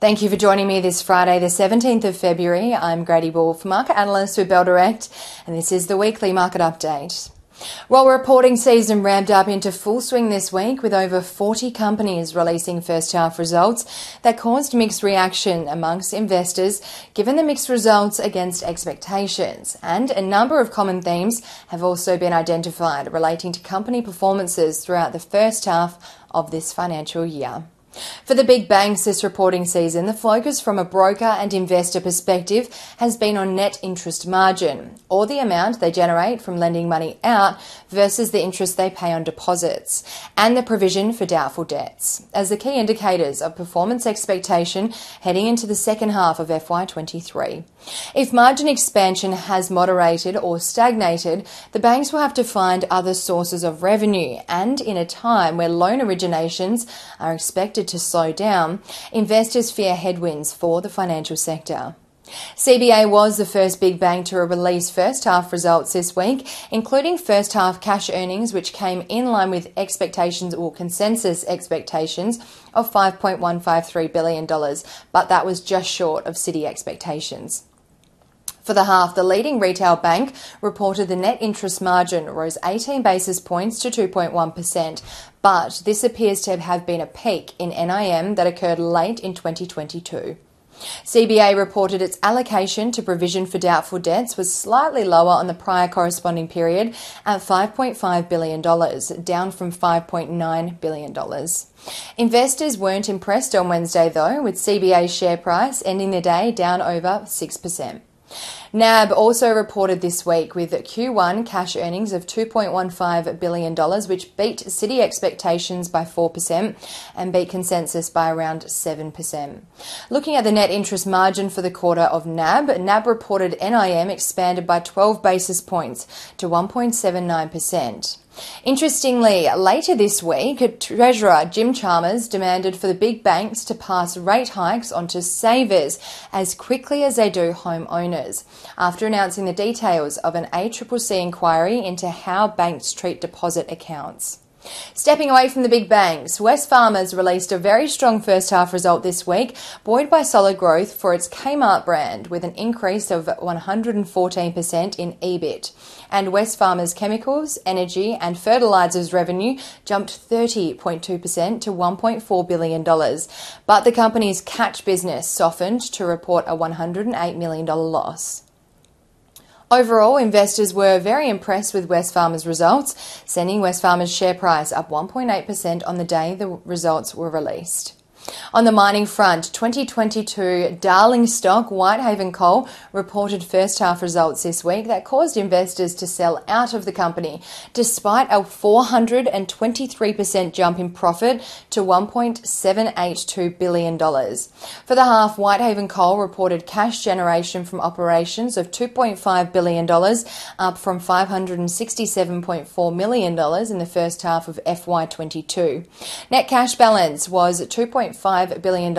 Thank you for joining me this Friday, the 17th of February. I'm Grady Wulff, market analyst with Bell Direct, and this is the weekly market update. While reporting season ramped up into full swing this week with over 40 companies releasing first half results that caused mixed reaction amongst investors given the mixed results against expectations. And a number of common themes have also been identified relating to company performances throughout the first half of this financial year. For the big banks this reporting season, the focus from a broker and investor perspective has been on net interest margin, or the amount they generate from lending money out versus the interest they pay on deposits, and the provision for doubtful debts, as the key indicators of performance expectation heading into the second half of FY23. If margin expansion has moderated or stagnated, the banks will have to find other sources of revenue, and in a time where loan originations are expected expected to slow down, investors fear headwinds for the financial sector. CBA was the first big bank to release first half results this week, including first half cash earnings, which came in line with expectations or consensus expectations of $5.153 billion, but that was just short of Citi expectations. For the half, the leading retail bank reported the net interest margin rose 18 basis points to 2.1%, but this appears to have been a peak in NIM that occurred late in 2022. CBA reported its allocation to provision for doubtful debts was slightly lower on the prior corresponding period at $5.5 billion, down from $5.9 billion. Investors weren't impressed on Wednesday though, with CBA's share price ending the day down over 6%. NAB also reported this week with Q1 cash earnings of $2.15 billion, which beat Citi expectations by 4% and beat consensus by around 7%. Looking at the net interest margin for the quarter of NAB, NAB reported NIM expanded by 12 basis points to 1.79%. Interestingly, later this week, Treasurer Jim Chalmers demanded for the big banks to pass rate hikes onto savers as quickly as they do homeowners, after announcing the details of an ACCC inquiry into how banks treat deposit accounts. Stepping away from the big banks, Wesfarmers released a very strong first half result this week, buoyed by solid growth for its Kmart brand, with an increase of 114% in EBIT. And Wesfarmers Chemicals, Energy, and Fertilisers revenue jumped 30.2% to $1.4 billion. But the company's Catch business softened to report a $108 million loss. Overall, investors were very impressed with Wesfarmers' results, sending Wesfarmers' share price up 1.8% on the day the results were released. On the mining front, 2022 darling stock Whitehaven Coal reported first half results this week that caused investors to sell out of the company, despite a 423% jump in profit to $1.782 billion. For the half, Whitehaven Coal reported cash generation from operations of $2.5 billion, up from $567.4 million in the first half of FY22. Net cash balance was 2. $1.5 billion,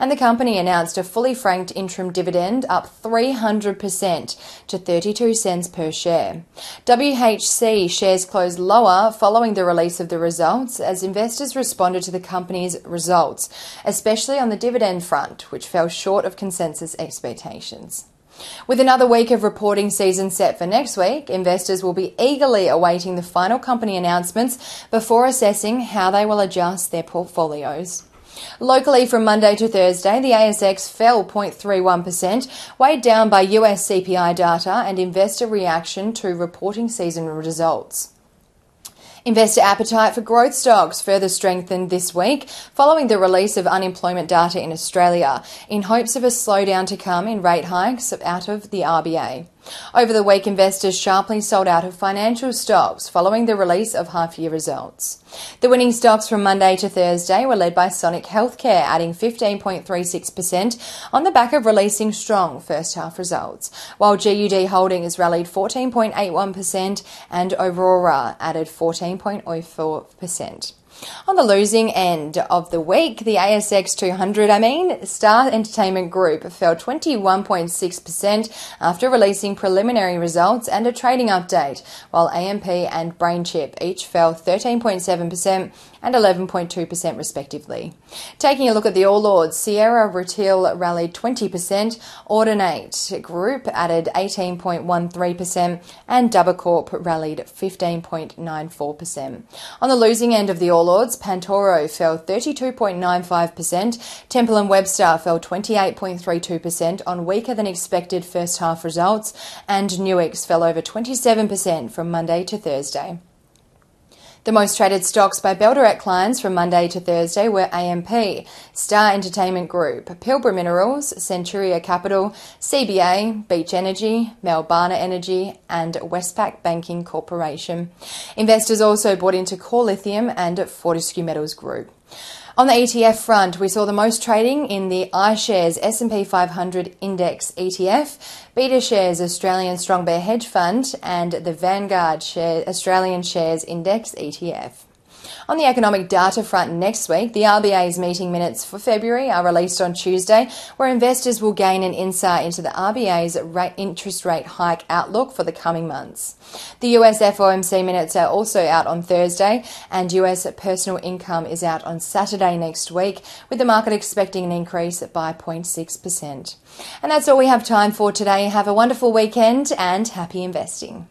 and the company announced a fully franked interim dividend up 300% to 32 cents per share. WHC shares closed lower following the release of the results as investors responded to the company's results, especially on the dividend front, which fell short of consensus expectations. With another week of reporting season set for next week, investors will be eagerly awaiting the final company announcements before assessing how they will adjust their portfolios. Locally, from Monday to Thursday, the ASX fell 0.31%, weighed down by US CPI data and investor reaction to reporting season results. Investor appetite for growth stocks further strengthened this week following the release of unemployment data in Australia in hopes of a slowdown to come in rate hikes out of the RBA. Over the week, investors sharply sold out of financial stocks following the release of half year results. The winning stocks from Monday to Thursday were led by Sonic Healthcare, adding 15.36% on the back of releasing strong first half results, while GUD Holdings rallied 14.81% and Aurora added 14.04%. On the losing end of the week, the ASX 200, I mean, Star Entertainment Group fell 21.6% after releasing preliminary results and a trading update, while AMP and BrainChip each fell 13.7% and 11.2% respectively. Taking a look at the All Ords, Sierra Retail rallied 20%, Audinate Group added 18.13%, and Corp rallied 15.94%. On the losing end of the All Ords, Pantoro fell 32.95%, Temple & Webster fell 28.32% on weaker than expected first half results, and Nuix fell over 27% from Monday to Thursday. The most traded stocks by Bell Direct clients from Monday to Thursday were AMP, Star Entertainment Group, Pilbara Minerals, Centuria Capital, CBA, Beach Energy, Melbana Energy, and Westpac Banking Corporation. Investors also bought into Core Lithium and Fortescue Metals Group. On the ETF front, we saw the most trading in the iShares S&P 500 Index ETF, BetaShares Australian Strong Bear Hedge Fund, and the Vanguard Share Australian Shares Index ETF. On the economic data front next week, the RBA's meeting minutes for February are released on Tuesday, where investors will gain an insight into the RBA's rate, interest rate hike outlook for the coming months. The US FOMC minutes are also out on Thursday, and US personal income is out on Saturday next week, with the market expecting an increase by 0.6%. And that's all we have time for today. Have a wonderful weekend and happy investing.